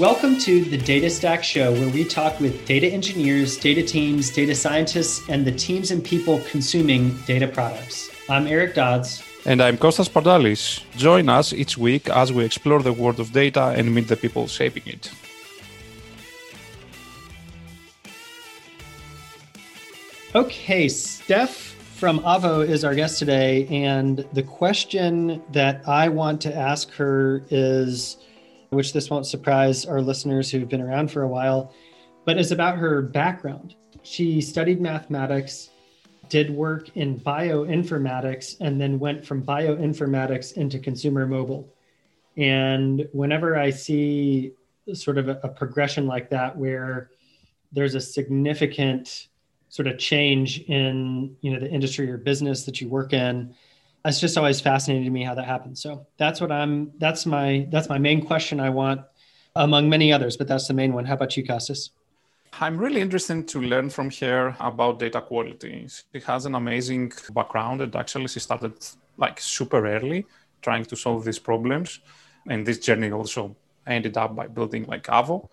Welcome to the Data Stack Show, where we talk with data engineers, data teams, data scientists, and the teams and people consuming data products. I'm Eric Dodds. And I'm Kostas Pardalis. Join us each week as we explore the world of data and meet the people shaping it. Okay, Steph from Avo is our guest today. And the question that I want to ask her is which this won't surprise our listeners who've been around for a while, but is about her background. She studied mathematics, did work in bioinformatics, and then went from bioinformatics into consumer mobile. And whenever I see sort of a, a progression like that, where there's a significant sort of change in you know the industry or business that you work in it's just always fascinating to me how that happens. So that's what I'm. That's my. That's my main question. I want, among many others, but that's the main one. How about you, Kostas? I'm really interested to learn from her about data quality. She has an amazing background, and actually, she started like super early trying to solve these problems. And this journey also ended up by building like Avo.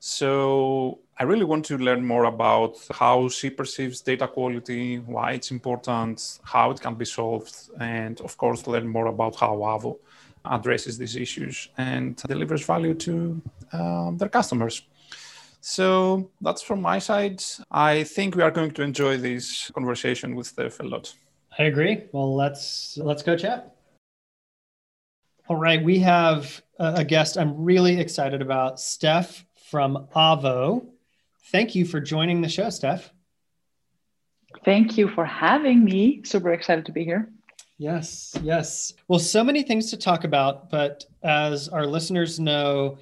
So I really want to learn more about how she perceives data quality, why it's important, how it can be solved, and of course, learn more about how Avo addresses these issues and delivers value to um, their customers. So that's from my side. I think we are going to enjoy this conversation with Steph a lot. I agree. Well, let's let's go chat. All right, we have a guest I'm really excited about, Steph from Avo. Thank you for joining the show, Steph. Thank you for having me. Super excited to be here. Yes, yes. Well, so many things to talk about, but as our listeners know,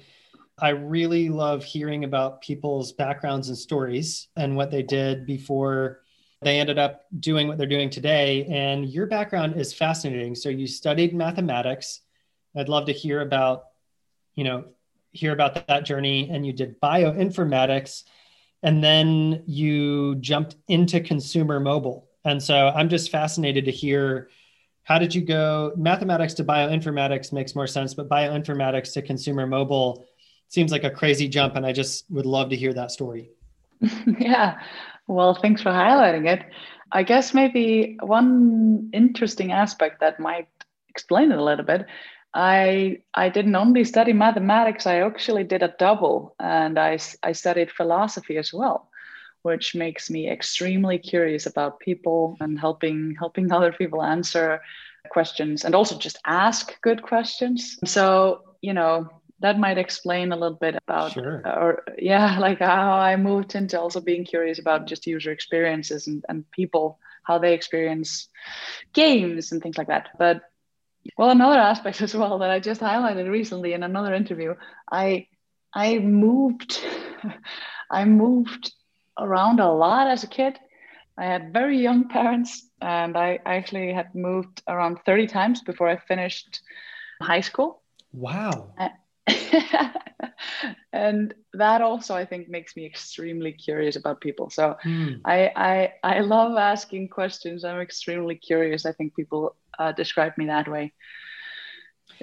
I really love hearing about people's backgrounds and stories and what they did before they ended up doing what they're doing today. And your background is fascinating. So you studied mathematics. I'd love to hear about, you know, hear about that journey. And you did bioinformatics and then you jumped into consumer mobile. And so I'm just fascinated to hear how did you go mathematics to bioinformatics makes more sense, but bioinformatics to consumer mobile seems like a crazy jump. And I just would love to hear that story. yeah. Well, thanks for highlighting it. I guess maybe one interesting aspect that might explain it a little bit I I didn't only study mathematics. I actually did a double, and I I studied philosophy as well, which makes me extremely curious about people and helping helping other people answer questions and also just ask good questions. So you know that might explain a little bit about sure. or yeah like how i moved into also being curious about just user experiences and, and people how they experience games and things like that but well, another aspect as well that I just highlighted recently in another interview, I I moved I moved around a lot as a kid. I had very young parents, and I actually had moved around 30 times before I finished high school. Wow. And that also I think makes me extremely curious about people. So mm. I, I I love asking questions. I'm extremely curious. I think people uh, describe me that way.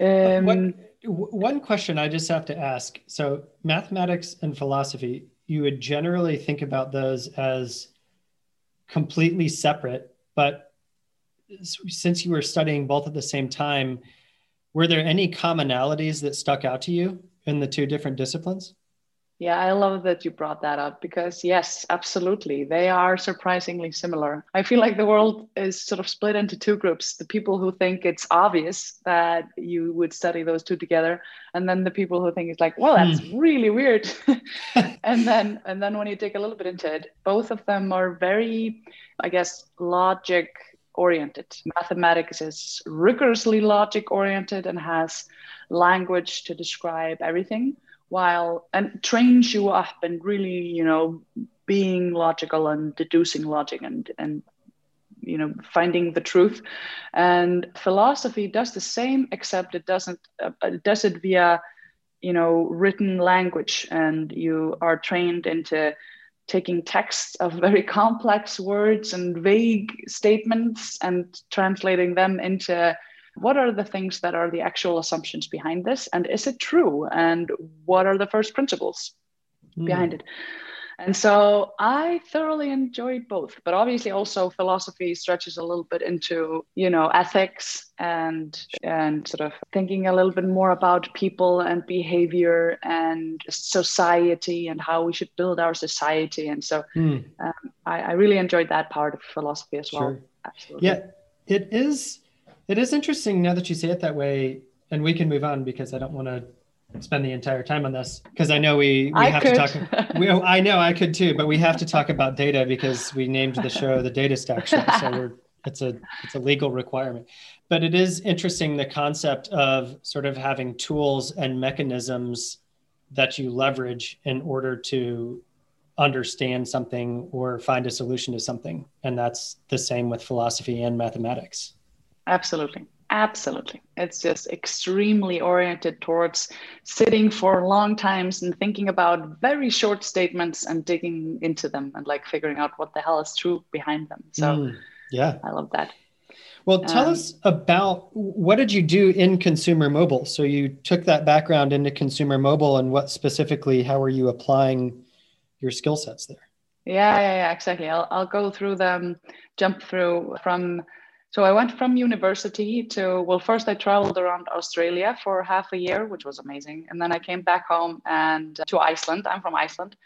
Um, what, one question I just have to ask. So, mathematics and philosophy, you would generally think about those as completely separate, but since you were studying both at the same time, were there any commonalities that stuck out to you in the two different disciplines? Yeah, I love that you brought that up because, yes, absolutely. They are surprisingly similar. I feel like the world is sort of split into two groups the people who think it's obvious that you would study those two together, and then the people who think it's like, well, that's hmm. really weird. and then, and then when you dig a little bit into it, both of them are very, I guess, logic oriented. Mathematics is rigorously logic oriented and has language to describe everything while and trains you up and really you know being logical and deducing logic and and you know finding the truth and philosophy does the same except it doesn't uh, does it via you know written language and you are trained into taking texts of very complex words and vague statements and translating them into what are the things that are the actual assumptions behind this and is it true and what are the first principles mm. behind it and so I thoroughly enjoyed both, but obviously also philosophy stretches a little bit into, you know, ethics and and sort of thinking a little bit more about people and behavior and society and how we should build our society. And so mm. um, I, I, really enjoyed that part of philosophy as well. Sure. Absolutely. Yeah, it is. It is interesting now that you say it that way, and we can move on because I don't want to spend the entire time on this because I know we, we have could. to talk. We, I know I could too, but we have to talk about data because we named the show the Data Stack Show. So we're, it's a it's a legal requirement. But it is interesting the concept of sort of having tools and mechanisms that you leverage in order to understand something or find a solution to something. And that's the same with philosophy and mathematics. Absolutely. Absolutely. It's just extremely oriented towards sitting for long times and thinking about very short statements and digging into them and like figuring out what the hell is true behind them. So, mm, yeah, I love that. Well, tell um, us about what did you do in consumer mobile? So you took that background into consumer mobile and what specifically, how are you applying your skill sets there? Yeah, yeah, yeah, exactly. I'll, I'll go through them, jump through from so I went from university to, well, first I traveled around Australia for half a year, which was amazing. And then I came back home and uh, to Iceland. I'm from Iceland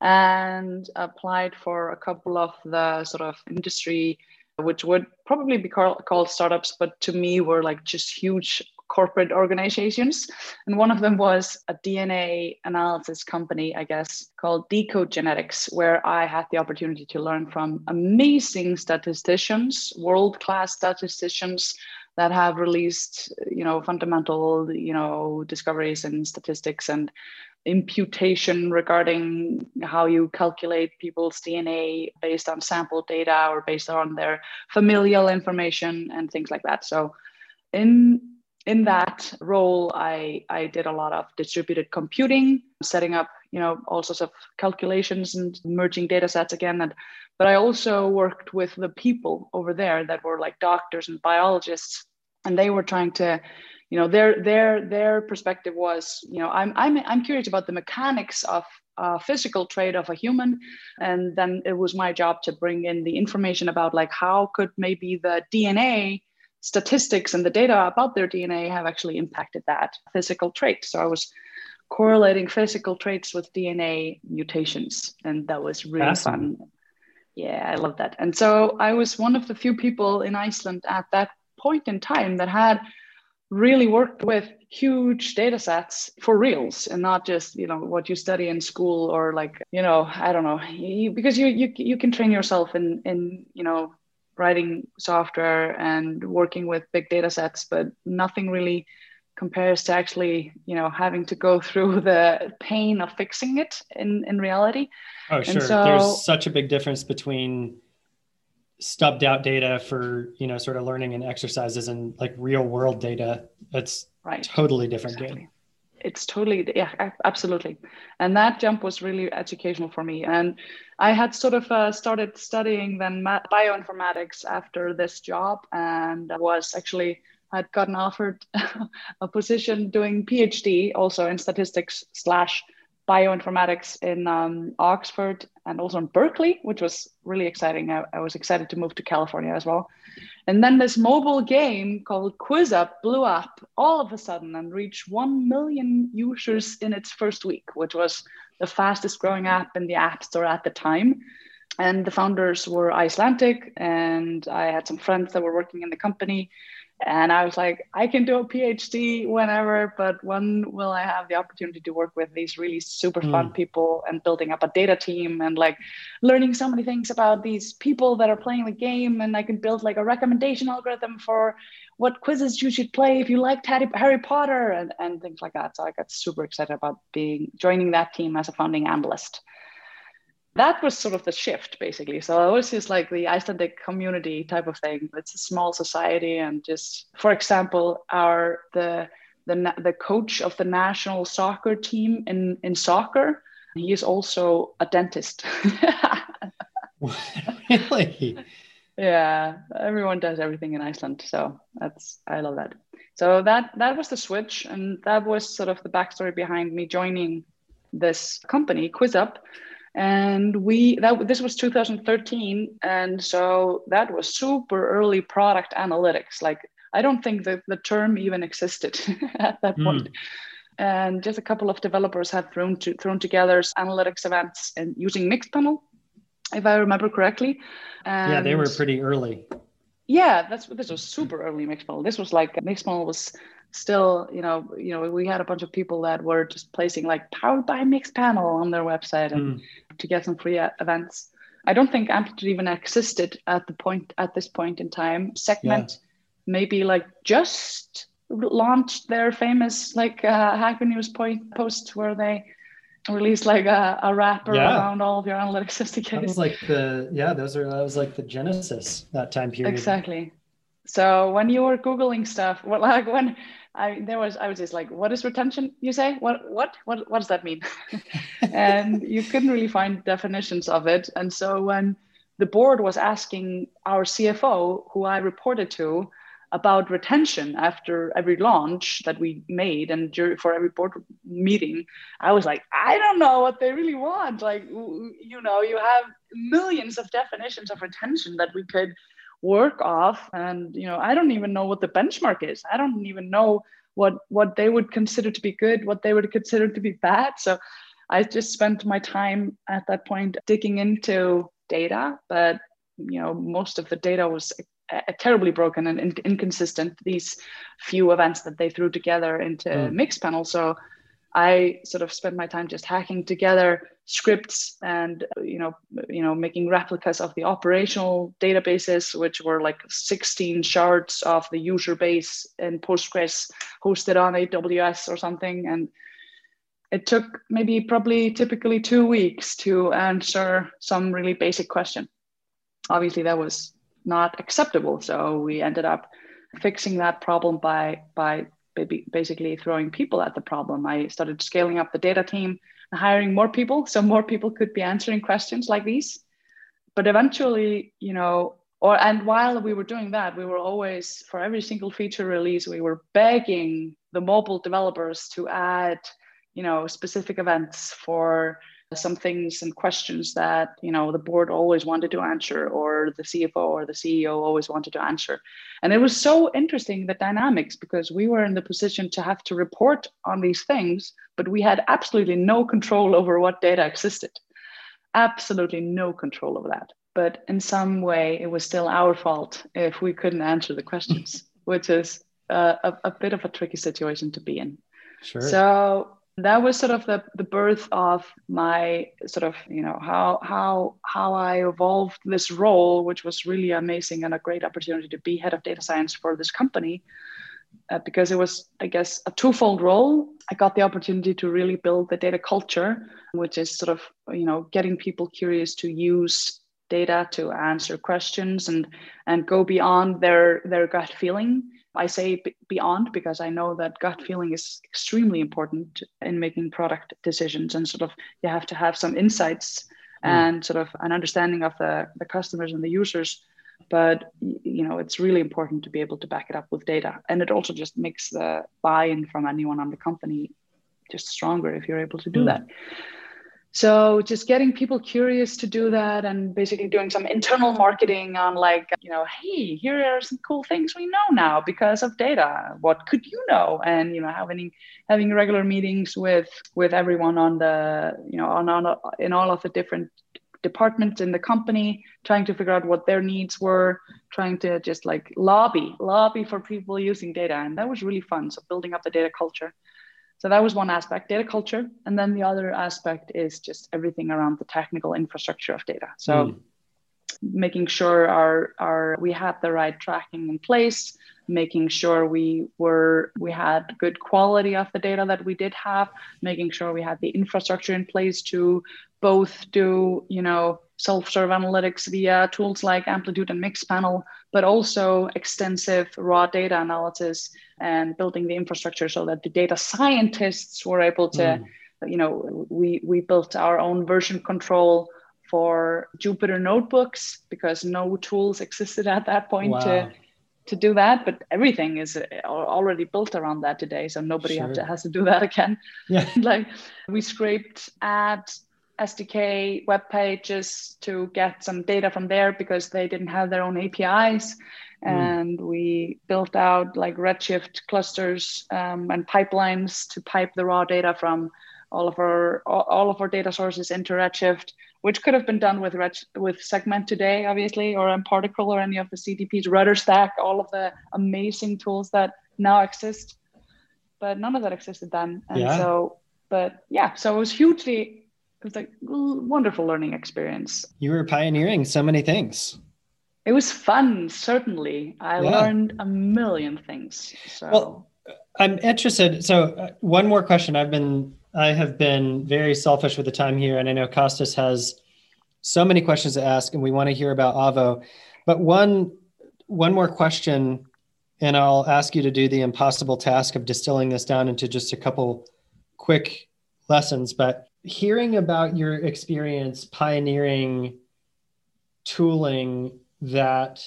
and applied for a couple of the sort of industry, which would probably be called, called startups, but to me were like just huge corporate organizations. And one of them was a DNA analysis company, I guess, called Decode Genetics, where I had the opportunity to learn from amazing statisticians, world class statisticians that have released, you know, fundamental, you know, discoveries in statistics and imputation regarding how you calculate people's DNA based on sample data or based on their familial information and things like that. So in in that role, I, I did a lot of distributed computing, setting up, you know, all sorts of calculations and merging data sets again. And but I also worked with the people over there that were like doctors and biologists, and they were trying to, you know, their their their perspective was, you know, I'm I'm I'm curious about the mechanics of physical trait of a human and then it was my job to bring in the information about like how could maybe the dna statistics and the data about their DNA have actually impacted that physical trait. So I was correlating physical traits with DNA mutations, and that was really awesome. fun. Yeah, I love that. And so I was one of the few people in Iceland at that point in time that had really worked with huge data sets for reals and not just you know what you study in school or like you know i don't know you, because you, you you can train yourself in in you know writing software and working with big data sets, but nothing really compares to actually, you know, having to go through the pain of fixing it in, in reality. Oh, sure. So, There's such a big difference between stubbed out data for, you know, sort of learning and exercises and like real world data. It's right. totally different exactly. game it's totally yeah absolutely. And that jump was really educational for me. And i had sort of uh, started studying then bioinformatics after this job and was actually had gotten offered a position doing phd also in statistics slash bioinformatics in um, Oxford and also in Berkeley, which was really exciting. I, I, was excited to move to California as well. And then this mobile game called QuizUp blew up all of a sudden and reached 1 million users in its first week, which was the fastest growing app in the App Store at the time. And the founders were Icelandic, and I had some friends that were working in the company. And I was like, I can do a PhD whenever, but when will I have the opportunity to work with these really super fun mm. people and building up a data team and like learning so many things about these people that are playing the game? And I can build like a recommendation algorithm for what quizzes you should play if you liked Harry Potter and, and things like that. So I got super excited about being joining that team as a founding analyst that was sort of the shift basically. So it was just like the icelandic community type of thing it's a small society and just for example our the the, the coach of the national soccer team in in soccer he is also a dentist. Really? Yeah, everyone does everything in Iceland, so that's I love that. So that that was the switch, and that was sort of the backstory behind me joining this company, QuizUp, and we that this was 2013, and so that was super early product analytics. Like I don't think that the term even existed at that mm. point. And just a couple of developers had thrown to, thrown together analytics events and using Mixpanel, if I remember correctly. And yeah, they were pretty early. Yeah, that's this was super early Mixpanel. This was like Mixpanel was still, you know, you know, we had a bunch of people that were just placing like powered by Mixpanel on their website and mm. to get some free events. I don't think Amplitude even existed at the point at this point in time. Segment yeah. maybe like just launched their famous like uh, Hacker News point post where they released like a, a wrapper yeah. around all of your analytics SDKs. That was like the yeah, those are that was like the genesis that time period. Exactly. So when you were googling stuff, what like when I there was I was just like, what is retention? You say what what what what does that mean? and you couldn't really find definitions of it. And so when the board was asking our CFO, who I reported to, about retention after every launch that we made and during, for every board meeting i was like i don't know what they really want like you know you have millions of definitions of retention that we could work off and you know i don't even know what the benchmark is. I don't even know what what they would consider to be good what they would consider to be bad. So i just spent my time at that point digging into data but you know most of the data was uh, terribly broken and in- inconsistent these few events that they threw together into mm. Mixpanel so i sort of spent my time just hacking together scripts and you know you know making replicas of the operational databases which were like 16 shards of the user base in postgres hosted on aws or something and it took maybe probably typically two weeks to answer some really basic question obviously that was not acceptable. So we ended up fixing that problem by by basically throwing people at the problem. I started scaling up the data team hiring more people so more people could be answering questions like these. But eventually, you know, or and while we were doing that, we were always for every single feature release, we were begging the mobile developers to add, you know, specific events for some things and questions that you know the board always wanted to answer or the cfo or the ceo always wanted to answer. And it was so interesting the dynamics because we were in the position to have to report on these things but we had absolutely no control over what data existed. Absolutely no control over that. But in some way it was still our fault if we couldn't answer the questions which is a, a bit of a tricky situation to be in. Sure. So that was sort of the, the birth of my sort of you know how how how i evolved this role which was really amazing and a great opportunity to be head of data science for this company uh, because it was i guess a twofold role. I got the opportunity to really build the data culture which is sort of you know getting people curious to use data to answer questions and and go beyond their their gut feeling I say beyond because I know that gut feeling is extremely important in making product decisions, and sort of you have to have some insights mm. and sort of an understanding of the, the customers and the users. But you know, it's really important to be able to back it up with data, and it also just makes the buy-in from anyone on the company just stronger if you're able to do mm. that. So just getting people curious to do that and basically doing some internal marketing on like, you know, hey, here are some cool things we know now because of data. What could you know? And you know, having having regular meetings with with everyone on the, you know, on, on in all of the different departments in the company, trying to figure out what their needs were, trying to just like lobby, lobby for people using data. And that was really fun. So building up the data culture. So that was one aspect, data culture. And then the other aspect is just everything around the technical infrastructure of data. So mm. making sure our, our we had the right tracking in place, making sure we were we had good quality of the data that we did have, making sure we had the infrastructure in place to both do, you know, self-serve analytics via tools like Amplitude and Mixpanel, but also extensive raw data analysis and building the infrastructure so that the data scientists were able to, mm. you know, we we built our own version control for Jupyter notebooks because no tools existed at that point wow. to to do that. But everything is uh, already built around that today, so nobody sure. to, has to do that again. Yeah. like we scraped at SDK web pages to get some data from there because they didn't have their own APIs. Mm. And we built out like Redshift clusters um, and pipelines to pipe the raw data from all of our all of our data sources into Redshift, which could have been done with Red, with Segment today, obviously, or mParticle or any of the CDPs, RudderStack, all of the amazing tools that now exist. But none of that existed then. And yeah. so, but yeah, so it was hugely it was like wonderful learning experience. You were pioneering so many things. It was fun, certainly. I yeah. learned a million things. So well, I'm interested. So uh, one more question. I've been I have been very selfish with the time here, and I know Kostas has so many questions to ask, and we want to hear about Avo. But one one more question, and I'll ask you to do the impossible task of distilling this down into just a couple quick lessons. But hearing about your experience pioneering tooling that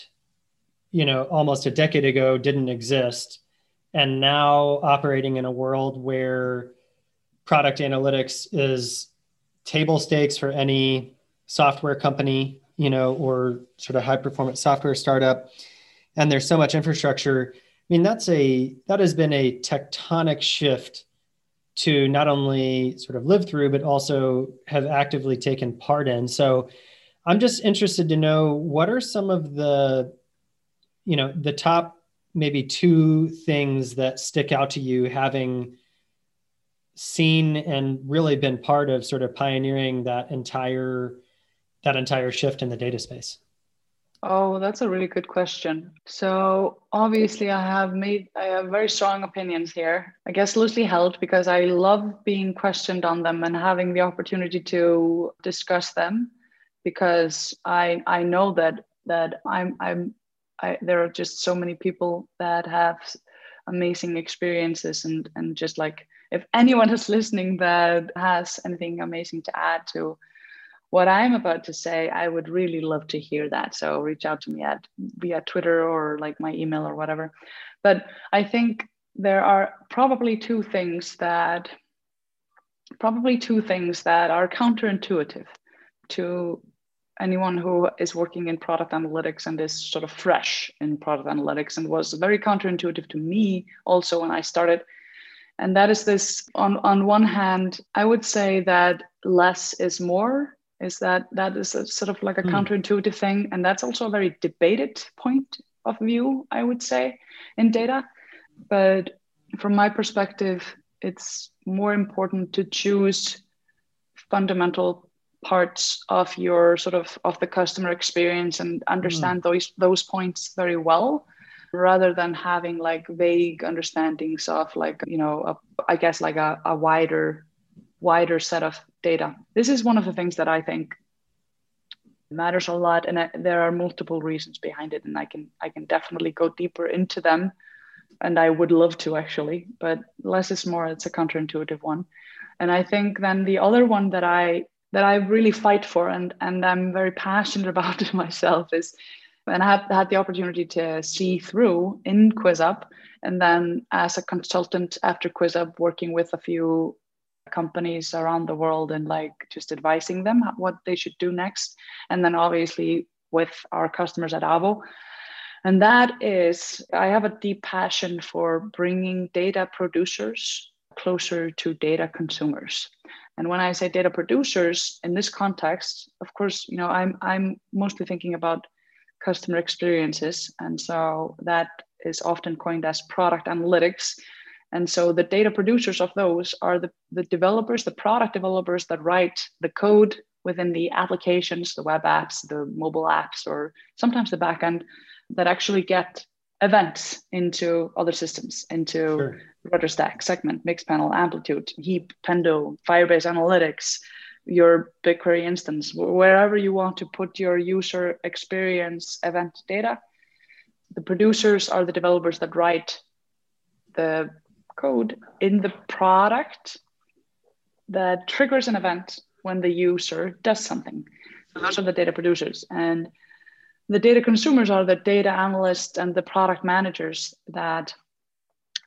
you know almost a decade ago didn't exist and now operating in a world where product analytics is table stakes for any software company you know or sort of high performance software startup and there's so much infrastructure. I mean that's a that has been a tectonic shift to not only sort of live through, but also have actively taken part in. So I'm just interested to know what are some of the, you know, the top maybe two things that stick out to you having seen and really been part of sort of pioneering that entire that entire shift in the data space Oh, that's a really good question. So obviously I have made I have very strong opinions here. I guess loosely held because I love being questioned on them and having the opportunity to discuss them because I I know that that I'm I'm I there are just so many people that have amazing experiences and and just like if anyone is listening that has anything amazing to add to what I'm about to say, I would really love to hear that. So reach out to me at via Twitter or like my email or whatever. But I think there are probably two things that probably two things that are counterintuitive to anyone who is working in product analytics and is sort of fresh in product analytics and was very counterintuitive to me also when I started. And that is this on, on one hand, I would say that less is more is that that is a sort of like a mm. counterintuitive thing and that's also a very debated point of view i would say in data but from my perspective it's more important to choose fundamental parts of your sort of of the customer experience and understand mm. those those points very well rather than having like vague understandings of like you know a, I guess like a, a wider wider set of data. This is one of the things that I think matters a lot, and I, there are multiple reasons behind it, and I can I can definitely go deeper into them, and I would love to actually, but less is more. It's a counterintuitive one, and I think then the other one that I that I really fight for and and I'm very passionate about it myself is and I have had the opportunity to see through in QuizUp and then as a consultant after QuizUp working with a few companies around the world and like just advising them what they should do next. And then obviously with our customers at Avo. And that is, I have a deep passion for bringing data producers closer to data consumers. And when I say data producers in this context, of course, you know, I'm I'm mostly thinking about customer experiences. And so that is often coined as product analytics. And so the data producers of those are the, the developers, the product developers that write the code within the applications, the web apps, the mobile apps, or sometimes the backend that actually get events into other systems, into sure. RudderStack, Segment, Mixpanel, Amplitude, Heap, Pendo, Firebase Analytics, your BigQuery instance, wherever you want to put your user experience event data. The producers are the developers that write the code in the product that triggers an event when the user does something. Uh-huh. those are the data producers. And the data consumers are the data analysts and the product managers that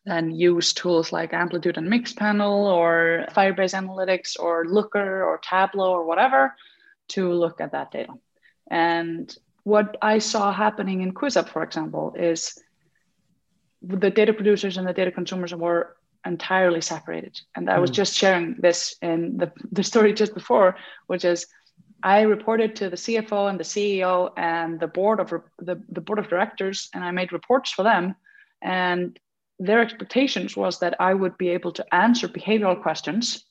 then use tools like Amplitude and Mixpanel or Firebase Analytics or Looker or Tableau or whatever to look at that data. And what I saw happening in QuizUp, for example, is the data producers and the data consumers were entirely separated. And I was mm. just sharing this in the, the story just before, which is I reported to the CFO and the CEO and the board of the, the board of directors, and I made reports for them. And their expectations was that I would be able to answer behavioral questions,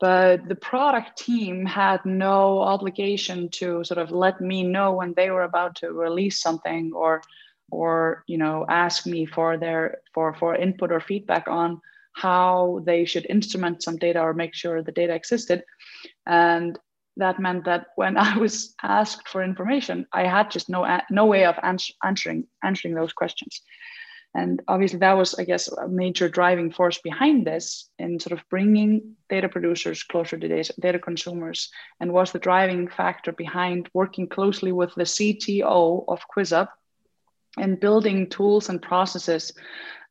but the product team had no obligation to sort of let me know when they were about to release something or or you know ask me for their for for input or feedback on how they should instrument some data or make sure the data existed and that meant that when I was asked for information, I had just no no way of ans- answering answering those questions. And obviously, that was, I guess, a major driving force behind this in sort of bringing data producers closer to data, data consumers, and was the driving factor behind working closely with the CTO of QuizUp and building tools and processes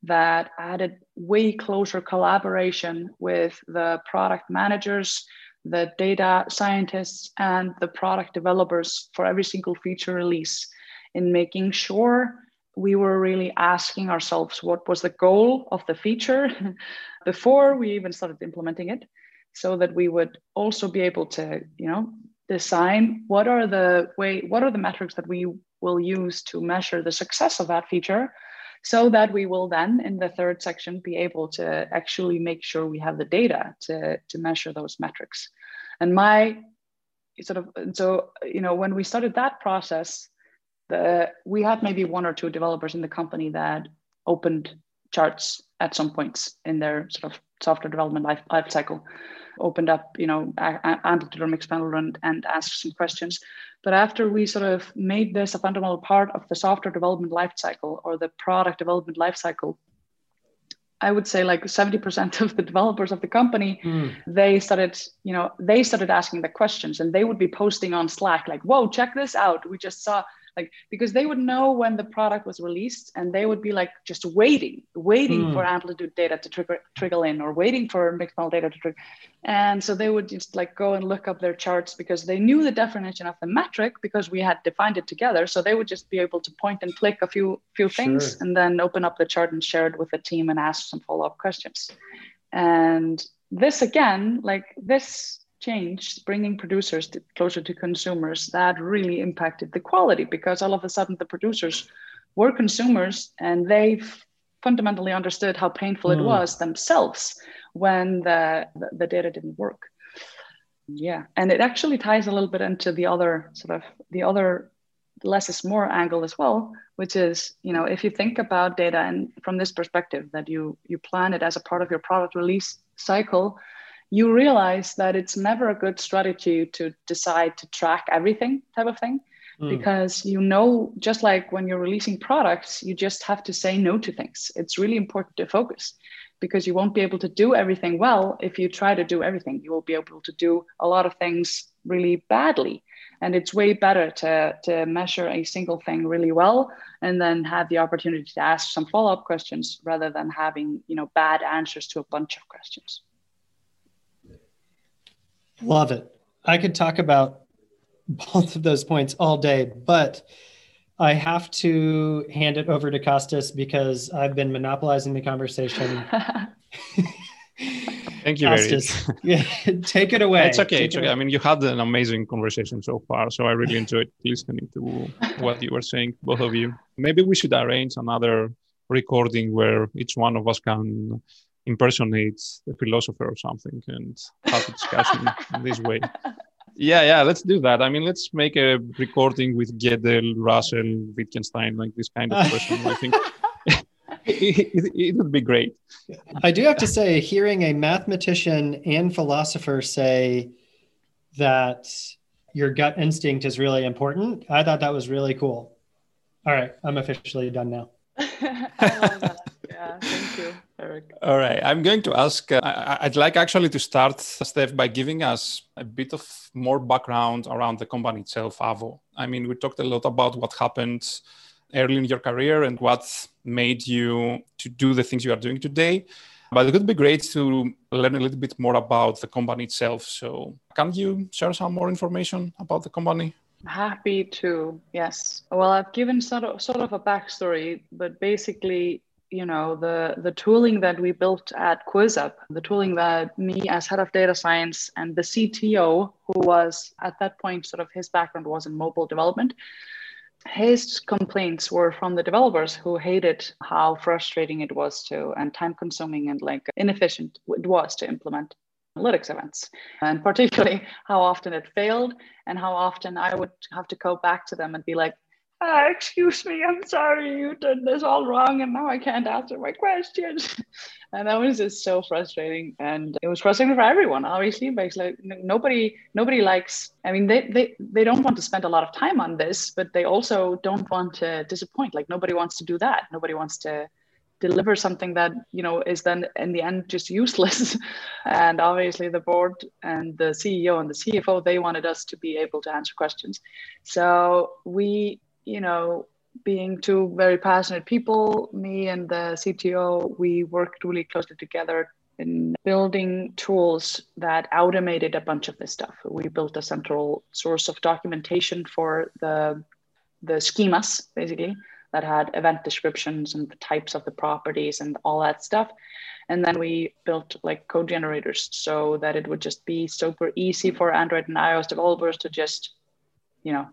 that added way closer collaboration with the product managers, the data scientists and the product developers for every single feature release in making sure we were really asking ourselves what was the goal of the feature before we even started implementing it so that we would also be able to you know design what are the way what are the metrics that we will use to measure the success of that feature so that we will then in the third section be able to actually make sure we have the data to, to measure those metrics. And my sort of, so, you know, when we started that process, the, we had maybe one or two developers in the company that opened charts at some points in their sort of software development life, life cycle opened up, you know, Amplitude or Mixpanel and, and asked some questions. But after we sort of made this a fundamental part of the software development life cycle or the product development life cycle I would say like 70% of the developers of the company, mm. they started, you know, they started asking the questions and they would be posting on Slack like, whoa, check this out. We just saw like because they would know when the product was released and they would be like just waiting waiting mm. for amplitude data to trigger, trickle in or waiting for Mixpanel data to trigger and so they would just like go and look up their charts because they knew the definition of the metric because we had defined it together so they would just be able to point and click a few few things sure. and then open up the chart and share it with the team and ask some follow-up questions and this again like this change, bringing producers to, closer to consumers, that really impacted the quality because all of a sudden the producers were consumers and they fundamentally understood how painful mm. it hmm. was themselves when the, the, the data didn't work. Yeah, and it actually ties a little bit into the other sort of the other less is more angle as well, which is you know if you think about data and from this perspective that you you plan it as a part of your product release cycle you realize that it's never a good strategy to decide to track everything type of thing mm. because you know just like when you're releasing products you just have to say no to things. It's really important to focus because you won't be able to do everything well if you try to do everything. You will be able to do a lot of things really badly. And it's way better to, to measure a single thing really well and then have the opportunity to ask some follow-up questions rather than having you know bad answers to a bunch of questions Love it. I could talk about both of those points all day, but I have to hand it over to Kostas because I've been monopolizing the conversation. Thank you, Kostas. yeah, take it away. It's okay. it's okay. I mean, you had an amazing conversation so far, so I really enjoyed listening to what you were saying, both of you. Maybe we should arrange another recording where each one of us can impersonates a philosopher or something and have a discussion in this way. Yeah, yeah, let's do that. I mean, let's make a recording with Gödel, Russell, Wittgenstein, like this kind of person. I think it, it, it, would be great. I do have to say, hearing a mathematician and philosopher say that your gut instinct is really important, I thought that was really cool. All right, I'm officially done now. I love that. Yeah, thank you, Eric. All right, I'm going to ask, uh, I'd like actually to start, Steph, by giving us a bit of more background around the company itself, Avo. I mean, we talked a lot about what happened early in your career and what made you to do the things you are doing today. But it would be great to learn a little bit more about the company itself. So, can you share some more information about the company? Happy to, yes. Well, I've given sort of sort of a backstory, but basically, you know, the the tooling that we built at QuizUp, the tooling that me as head of data science and the CTO, who was at that point sort of his background was in mobile development, his complaints were from the developers who hated how frustrating it was to and time consuming and like inefficient it was to implement analytics events, and particularly how often it failed and how often I would have to go back to them and be like, ah, excuse me, I'm sorry, you did this all wrong, and now I can't answer my questions. and that was just so frustrating, and it was frustrating for everyone, obviously, because like nobody, nobody likes. I mean, they they they don't want to spend a lot of time on this, but they also don't want to disappoint. Like nobody wants to do that. Nobody wants to deliver something that you know is then in the end just useless and obviously the board and the ceo and the cfo they wanted us to be able to answer questions so we you know being two very passionate people me and the cto we worked really closely together in building tools that automated a bunch of this stuff we built a central source of documentation for the the schemas basically that had event descriptions and the types of the properties and all that stuff. And then we built like code generators so that it would just be super easy for Android and iOS developers to just, you know,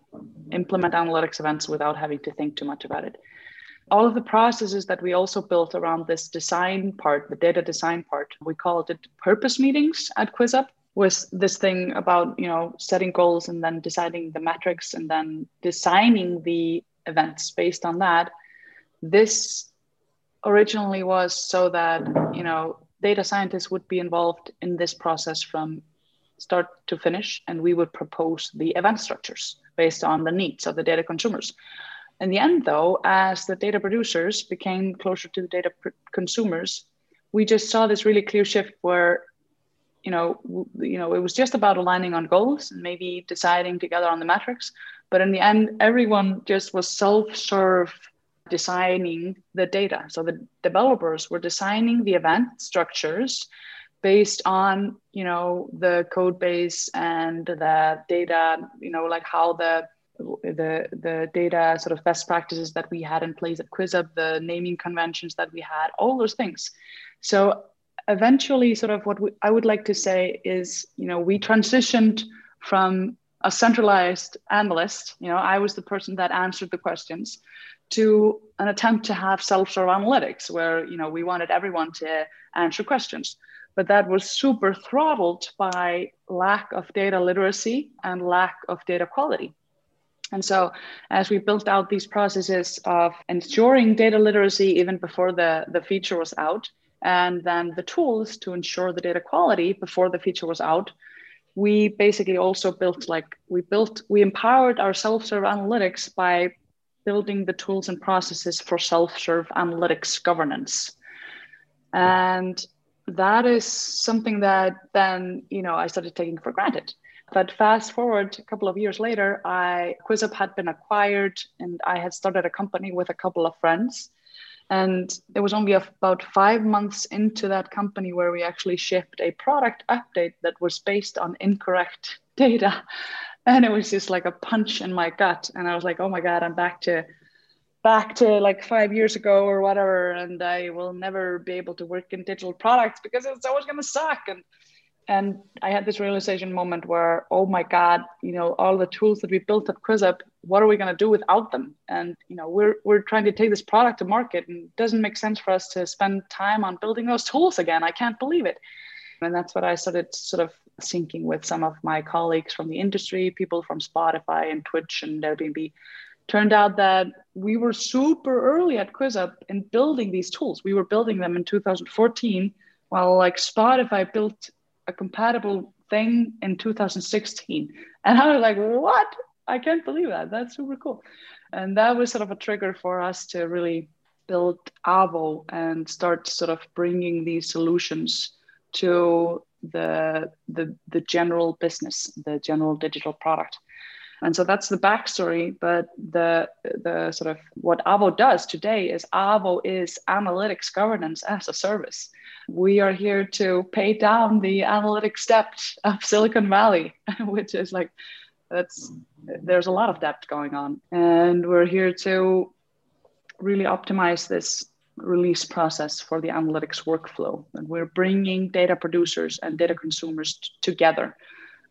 implement analytics events without having to think too much about it. All of the processes that we also built around this design part, the data design part, we called it purpose meetings at QuizUp was this thing about you know setting goals and then deciding the metrics and then designing the events based on that. This originally was so that you know data scientists would be involved in this process from start to finish, and we would propose the event structures based on the needs of the data consumers. In the end, though, as the data producers became closer to the data consumers, we just saw this really clear shift where you know, you know, it was just about aligning on goals and maybe deciding together on the metrics. But in the end, everyone just was self-serve designing the data. So the developers were designing the event structures based on, you know, the code base and the data, you know, like how the the the data sort of best practices that we had in place at QuizUp, the naming conventions that we had, all those things. So eventually, sort of what we, I would like to say is, you know, we transitioned from a centralized analyst, you know, I was the person that answered the questions, to an attempt to have self-serve analytics where, you know, we wanted everyone to answer questions. But that was super throttled by lack of data literacy and lack of data quality. And so, as we built out these processes of ensuring data literacy even before the, the feature was out, and then the tools to ensure the data quality before the feature was out, we basically also built like we built we empowered our self-serve analytics by building the tools and processes for self-serve analytics governance and that is something that then you know i started taking for granted but fast forward a couple of years later i quizup had been acquired and i had started a company with a couple of friends and it was only about five months into that company where we actually shipped a product update that was based on incorrect data. And it was just like a punch in my gut. And I was like, oh my God, I'm back to back to like five years ago or whatever. And I will never be able to work in digital products because it's always gonna suck. And and I had this realization moment where, oh my God, you know, all the tools that we built at QuizUp, what are we going to do without them? And you know, we're we're trying to take this product to market, and it doesn't make sense for us to spend time on building those tools again. I can't believe it. And that's what I started sort of thinking with some of my colleagues from the industry, people from Spotify and Twitch and Airbnb. Turned out that we were super early at QuizUp in building these tools. We were building them in 2014, while like Spotify built a compatible thing in 2016. And I was like, what? I can't believe that. That's super cool. And that was sort of a trigger for us to really build Avo and start sort of bringing these solutions to the, the, the general business, the general digital product. And so that's the backstory. But the the sort of what Avo does today is Avo is analytics governance as a service. We are here to pay down the analytics debt of Silicon Valley, which is like that's there's a lot of debt going on, and we're here to really optimize this release process for the analytics workflow. And we're bringing data producers and data consumers t- together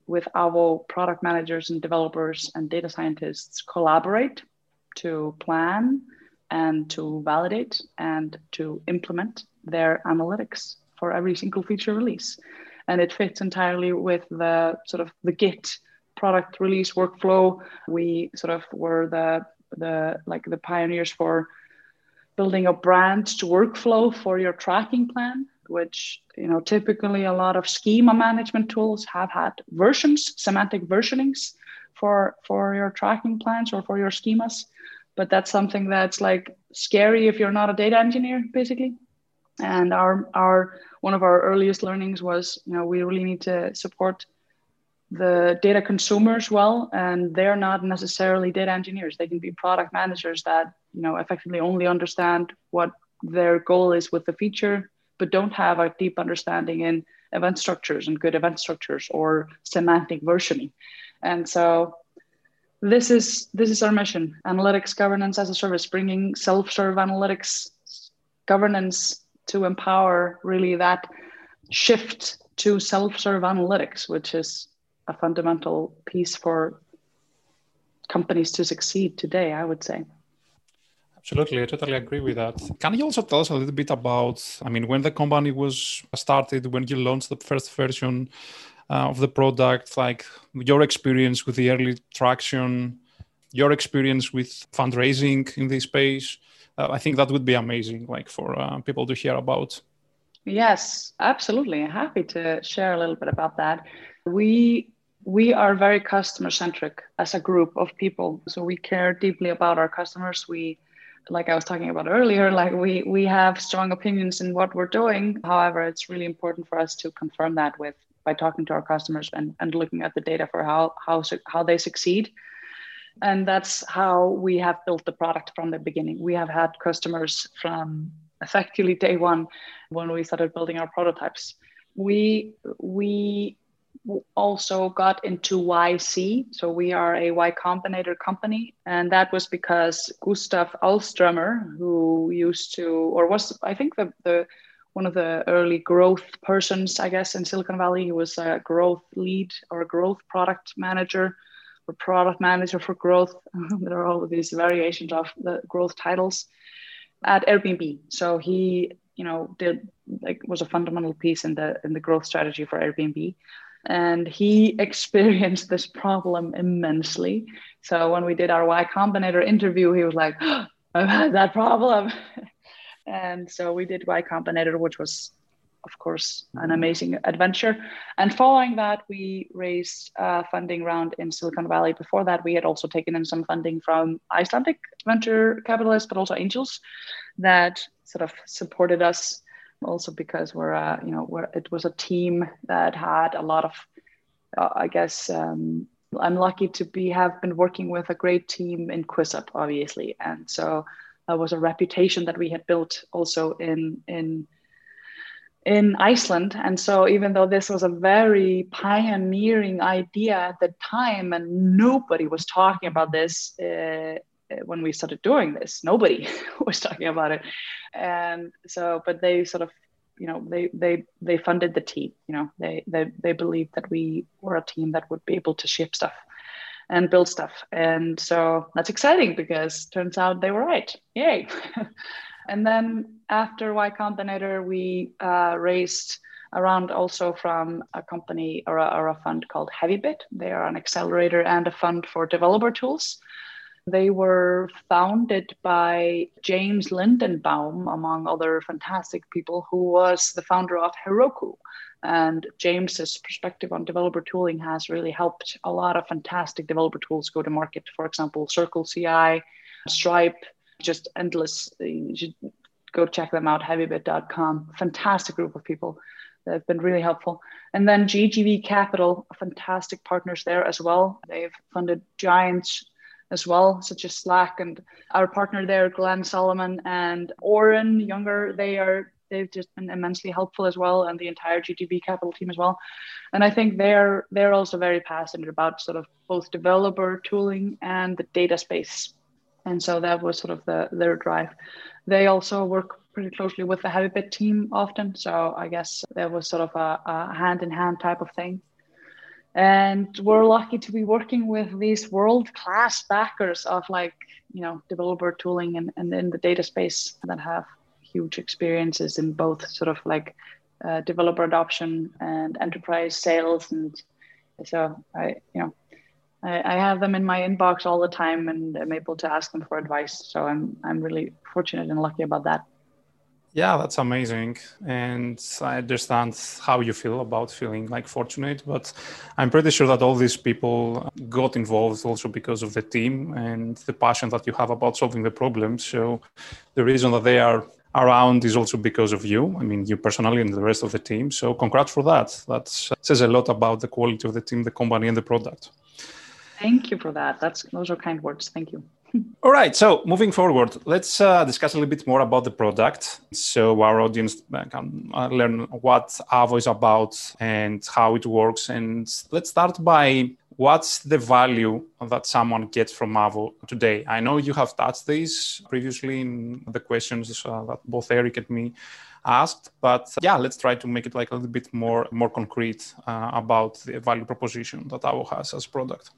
with our product managers and developers and data scientists collaborate to plan and to validate and to implement their analytics for every single feature release. And it fits entirely with the sort of the Git product release workflow. We sort of were the the like the pioneers for building a branch workflow for your tracking plan which you know typically a lot of schema management tools have had versions semantic versionings for for your tracking plans or for your schemas. But that's something that's like scary if you're not a data engineer basically. And our our one of our earliest learnings was you know we really need to support the data consumers well and they're not necessarily data engineers. They can be product managers that you know effectively only understand what their goal is with the feature but don't have a deep understanding in event structures and good event structures or semantic versioning and so this is this is our mission analytics governance as a service bringing self-serve analytics governance to empower really that shift to self-serve analytics which is a fundamental piece for companies to succeed today, I would say. Absolutely, I totally agree with that. Can you also tell us a little bit about, I mean, when the company was started, when you launched the first version uh, of the product, like your experience with the early traction, your experience with fundraising in this space? Uh, I think that would be amazing, like for uh, people to hear about. Yes, absolutely. Happy to share a little bit about that. We we are very customer centric as a group of people so we care deeply about our customers we like i was talking about earlier like we we have strong opinions in what we're doing. However it's really important for us to confirm that with by talking to our customers and, and looking at the data for how how how they succeed. And that's how we have built the product from the beginning. We have had customers from effectively day one when we started building our prototypes. We we also got into YC. So we are a Y Combinator company. And that was because Gustaf Alströmer, who used to, or was, I think, the, the one of the early growth persons, I guess, in Silicon Valley. He was a growth lead or a growth product manager or product manager for growth. there are all of these variations of the growth titles at Airbnb. So he, you know, did like was a fundamental piece in the in the growth strategy for Airbnb and he experienced this problem immensely. So when we did our Y Combinator interview, he was like, oh, "I've had that problem," and so we did Y Combinator, which was, of course, an amazing adventure. And following that, we raised a funding round in Silicon Valley. Before that, we had also taken in some funding from Icelandic venture capitalists, but also angels that sort of supported us also because we're uh, you know we're, it was a team that had a lot of uh, I guess um, I'm lucky to be have been working with a great team in QuizUp obviously and so that was a reputation that we had built also in in in Iceland. And so, even though this was a very pioneering idea at the time, and nobody was talking about this, uh, when we started doing this nobody was talking about it. And so but they sort of you know they they they funded the team you know they they they believed that we were a team that would be able to ship stuff and build stuff. And so that's exciting because turns out they were right. Yay. And then after y combinator we uh, raised around also from a company or a, or a fund called heavybit. They are an accelerator and a fund for developer tools they were founded by James Lindenbaum, among other fantastic people, who was the founder of Heroku. And James's perspective on developer tooling has really helped a lot of fantastic developer tools go to market. For example, Circle CI, Stripe, just endless. go check them out, heavybit.com. Fantastic group of people that have been really helpful. And then GGV Capital, fantastic partners there as well. They've funded giants as well, such as Slack and our partner there, Glenn Solomon and Oren Yunger. They are they've just been immensely helpful as well, and the entire GGV Capital team as well. And I think they're they're also very passionate about sort of both developer tooling and the data space. And so that was sort of the their drive. They also work pretty closely with the HeavyBit team often. So I guess there was sort of a hand in hand type of thing. And we're lucky to be working with these world class backers of like, you know, developer tooling and, and in the data space that have huge experiences in both sort of like uh, developer adoption and enterprise sales. And so I, you know, I, I have them in my inbox all the time and I'm able to ask them for advice. So I'm, I'm really fortunate and lucky about that. Yeah, that's amazing. And I understand how you feel about feeling like fortunate, but I'm pretty sure that all these people uh, got involved also because of the team and the passion that you have about solving the problems. So the reason that they are around is also because of you. I mean, you personally and the rest of the team. So congrats for that. That says a lot about the quality of the team, the company, and the product. Thank you for that. That's those are kind words. Thank you. All right. So moving forward, let's uh, discuss a little bit more about the product, so our audience can uh, learn what Avo is about and how it works. And let's start by what's the value that someone gets from Avo today. I know you have touched this previously in the questions uh, that both Eric and me asked but uh, yeah let's try to make it like a little bit more more concrete uh, about the value proposition that avo has as product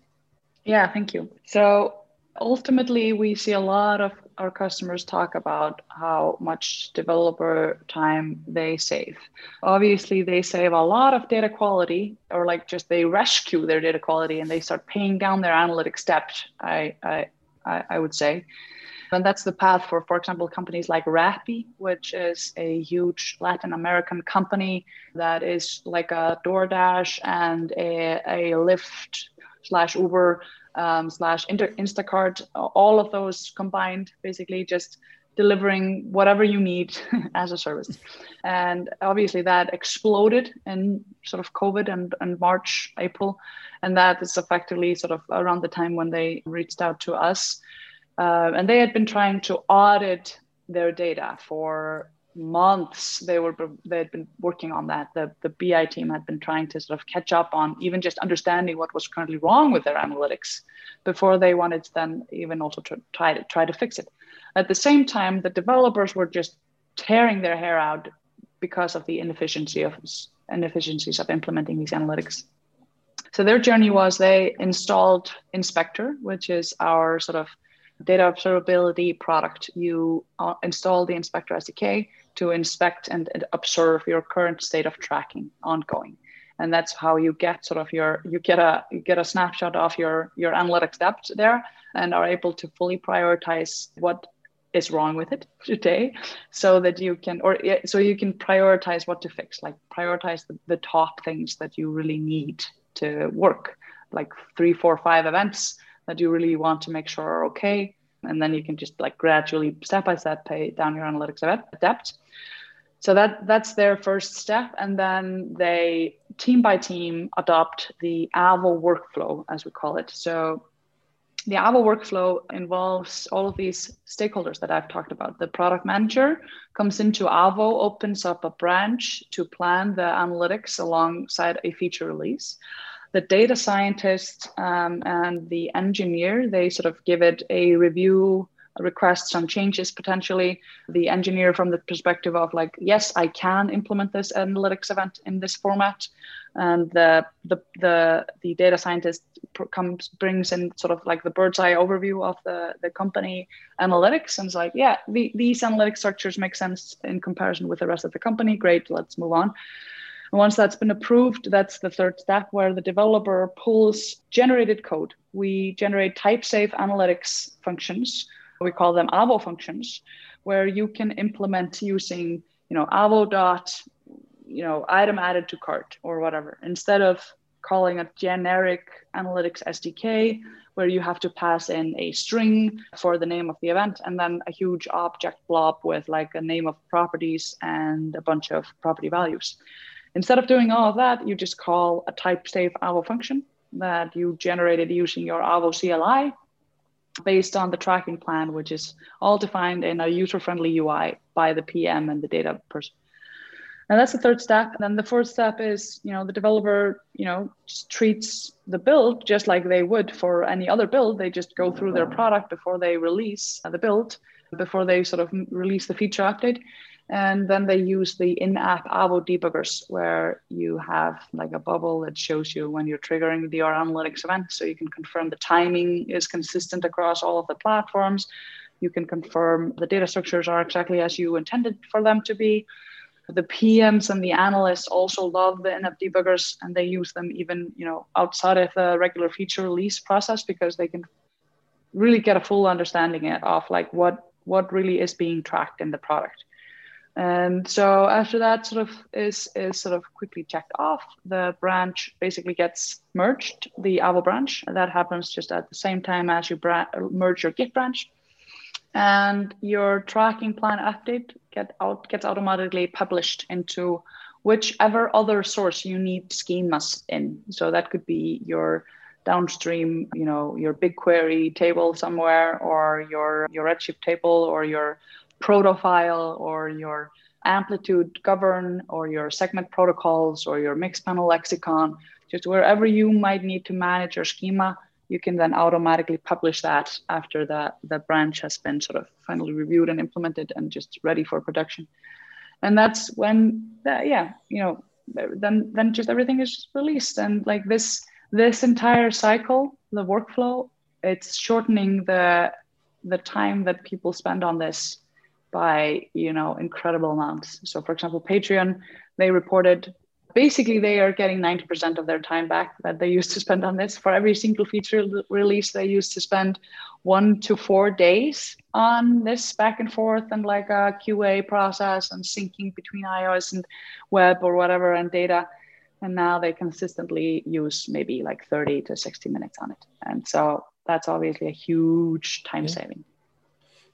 yeah thank you so ultimately we see a lot of our customers talk about how much developer time they save. Obviously they save a lot of data quality or like just they rescue their data quality and they start paying down their analytics debt i i i would say. And that's the path for for example companies like rappi which is a huge latin american company that is like a doordash and a, a lyft slash uber um, slash Instacart, all of those combined, basically just delivering whatever you need as a service. And obviously that exploded in sort of COVID and, and March, April. And that is effectively sort of around the time when they reached out to us. Uh, and they had been trying to audit their data for months they were they had been working on that. The, the bi team had been trying to sort of catch up on even just understanding what was currently wrong with their analytics before they wanted to then even also to try to try to fix it. At the same time the developers were just tearing their hair out because of the inefficiency of inefficiencies of implementing these analytics. So their journey was they installed inspector which is our sort of data observability product. You uh, install the inspector sdk to inspect and, and observe your current state of tracking ongoing. And that's how you get sort of your you get a you get a snapshot of your your analytics debt there and are able to fully prioritize what is wrong with it today so that you can or so you can prioritize what to fix like prioritize the, the top things that you really need to work like three four five events that you really want to make sure are okay. And then you can just like gradually step by step pay down your analytics debt so that that's their first step and then they team by team adopt the avo workflow as we call it. So the avo workflow involves all of these stakeholders that i've talked about. The product manager comes into avo opens up a branch to plan the analytics alongside a feature release. The data scientist um, and the engineer they sort of give it a review request some changes potentially. The engineer from the perspective of like yes i can implement this analytics event in this format. And the the the, the data scientist comes brings in sort of like the bird's eye overview of the the company analytics and it's like yeah the, these analytic structures make sense in comparison with the rest of the company. Great let's move on. Once that's been approved, that's the third step where the developer pulls generated code. We generate type safe analytics functions we call them Avo functions, where you can implement using, you know, Avo dot, you know, item added to cart or whatever. Instead of calling a generic analytics SDK, where you have to pass in a string for the name of the event and then a huge object blob with like a name of properties and a bunch of property values. Instead of doing all of that, you just call a type safe Avo function that you generated using your Avo CLI based on the tracking plan, which is all defined in a user-friendly UI by the PM and the data person. And that's the third step. And then the fourth step is, you know, the developer, you know, treats the build just like they would for any other build. They just go through their product before they release the build, before they sort of release the feature update. And then they use the in-app Avo debuggers where you have like a bubble that shows you when you're triggering the analytics event. So you can confirm the timing is consistent across all of the platforms. You can confirm the data structures are exactly as you intended for them to be. The PMs and the analysts also love the in-app debuggers and they use them even, you know, outside of the regular feature release process because they can really get a full understanding of like what what really is being tracked in the product. And so after that sort of is, is sort of quickly checked off, the branch basically gets merged, the Avo branch. And that happens just at the same time as you bra- merge your Git branch. And your tracking plan update get out, gets automatically published into whichever other source you need schemas in. So that could be your downstream, you know, your BigQuery table somewhere, or your your Redshift table, or your protofile or your amplitude govern or your segment protocols or your Mixpanel lexicon, just wherever you might need to manage your schema, you can then automatically publish that after that the branch has been sort of finally reviewed and implemented and just ready for production. And that's when, that, yeah, you know, then then just everything is released and like this this entire cycle, the workflow, it's shortening the the time that people spend on this by you know incredible amounts. So for example patreon they reported basically they are getting 90% of their time back that they used to spend on this. For every single feature release they used to spend one to four days on this back and forth and like a qa process and syncing between ios and web or whatever and data. And now they consistently use maybe like 30 to 60 minutes on it. And so that's obviously a huge time yeah. saving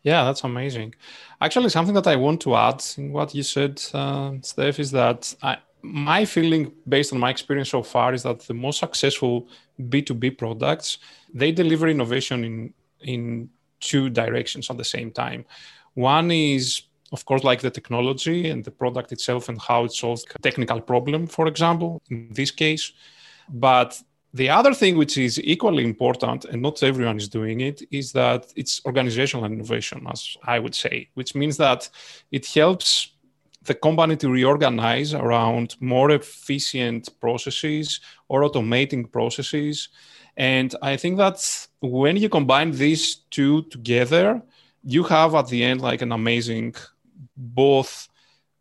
yeah, that's amazing. Actually, something that I want to add in what you said, uh, Steph, is that I, my feeling, based on my experience so far, is that the most successful B2B products they deliver innovation in in two directions at the same time. One is, of course, like the technology and the product itself and how it solves a technical problem, for example, in this case. But the other thing, which is equally important, and not everyone is doing it, is that it's organizational innovation, as I would say, which means that it helps the company to reorganize around more efficient processes or automating processes. And I think that when you combine these two together, you have at the end like an amazing both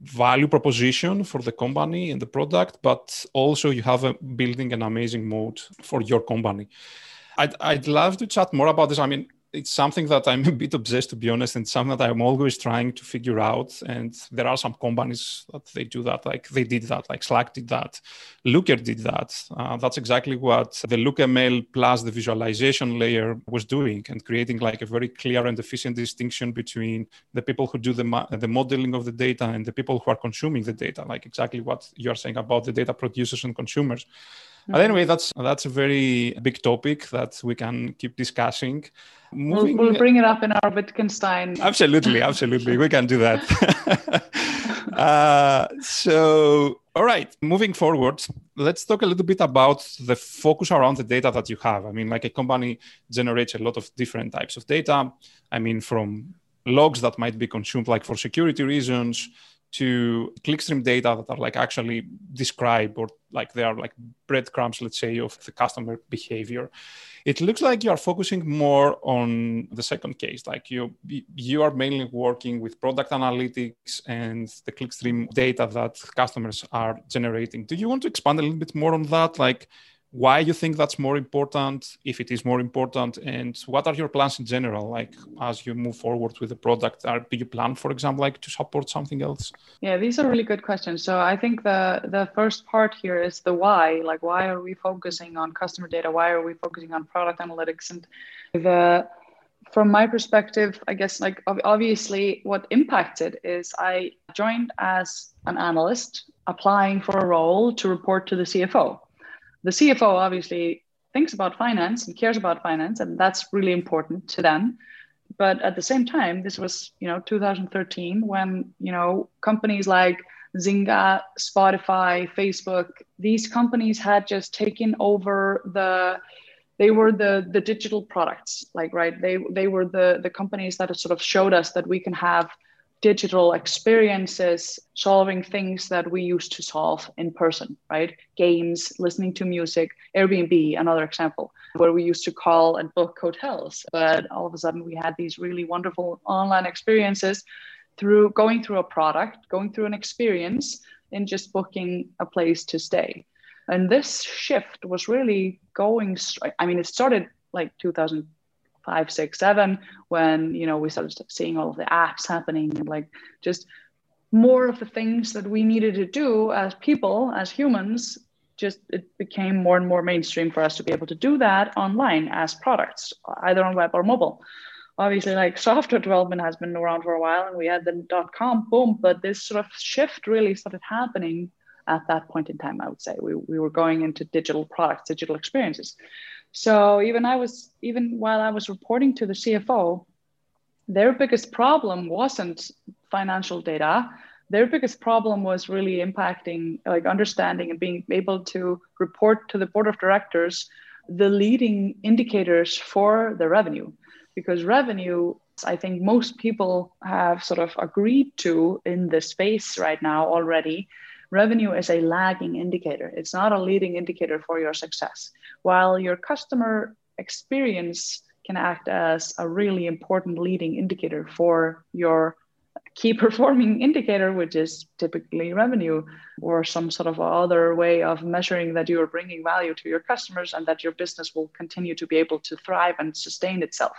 value proposition for the company and the product, but also you have a building an amazing mode for your company. I'd, I'd love to chat more about this. I mean, it's something that I'm a bit obsessed, to be honest, and something that I'm always trying to figure out. And there are some companies that they do that, like they did that, like Slack did that, Looker did that. Uh, that's exactly what the LookML plus the visualization layer was doing, and creating like a very clear and efficient distinction between the people who do the mo- the modeling of the data and the people who are consuming the data, like exactly what you are saying about the data producers and consumers. But anyway, that's that's a very big topic that we can keep discussing. Moving... We'll, we'll, bring it up in our Wittgenstein. Absolutely, absolutely, we can do that. uh, so, all right, moving forward, let's talk a little bit about the focus around the data that you have. I mean, like a company generates a lot of different types of data. I mean, from logs that might be consumed like for security reasons to clickstream data that are like actually describe or like they are like breadcrumbs, let's say, of the customer behavior. It looks like you are focusing more on the second case, like you you are mainly working with product analytics and the clickstream data that customers are generating. Do you want to expand a little bit more on that? Like why you think that's more important if it is more important and what are your plans in general? Like as you move forward with the product are, do you plan for example like to support something else? Yeah these are really good questions. So i think the the first part here is the why. Like why are we focusing on customer data? Why are we focusing on product analytics? And the from my perspective i guess like obviously what impacted is i joined as an analyst applying for a role to report to the cfo the CFO obviously thinks about finance and cares about finance, and that's really important to them. But at the same time, this was you know 2013 when you know companies like Zynga, Spotify, Facebook, these companies had just taken over the they were the the digital products like right they they were the the companies that sort of showed us that we can have digital experiences solving things that we used to solve in person right? Games listening to music airbnb another example where we used to call and book hotels. But all of a sudden we had these really wonderful online experiences through going through a product going through an experience and just booking a place to stay. And this shift was really going i mean it started like 2000 five, six, seven, when you know we started seeing all of the apps happening and like just more of the things that we needed to do as people, as humans, just it became more and more mainstream for us to be able to do that online as products, either on web or mobile. Obviously, like software development has been around for a while, and we had the dot com boom, but this sort of shift really started happening at that point in time. I would say we, we were going into digital products, digital experiences. So even I was even while I was reporting to the CFO, their biggest problem wasn't financial data. Their biggest problem was really impacting, like understanding and being able to report to the board of directors the leading indicators for the revenue. Because revenue, I think most people have sort of agreed to in the space right now already revenue is a lagging indicator. It's not a leading indicator for your success. While your customer experience can act as a really important leading indicator for your key performing indicator, which is typically revenue or some sort of other way of measuring that you are bringing value to your customers and that your business will continue to be able to thrive and sustain itself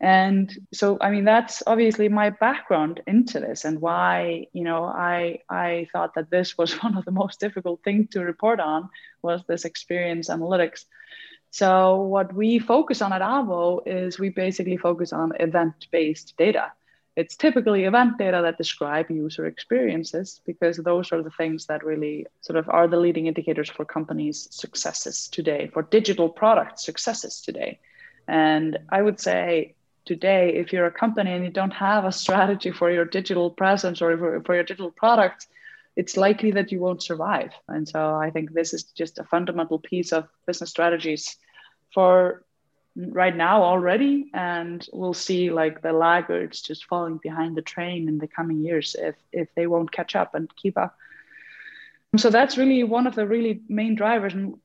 and so i mean that's obviously my background into this and why you know i i thought that this was one of the most difficult things to report on was this experience analytics. So what we focus on at avo is we basically focus on event based data. It's typically event data that describe user experiences because those are the things that really sort of are the leading indicators for companies successes today for digital product successes today. And i would say today, if you're a company and you don't have a strategy for your digital presence or for, for your digital products, it's likely that you won't survive. And so I think this is just a fundamental piece of business strategies for right now already. And we'll see like the laggards just falling behind the train in the coming years if, if they won't catch up and keep up. So that's really one of the really main drivers. And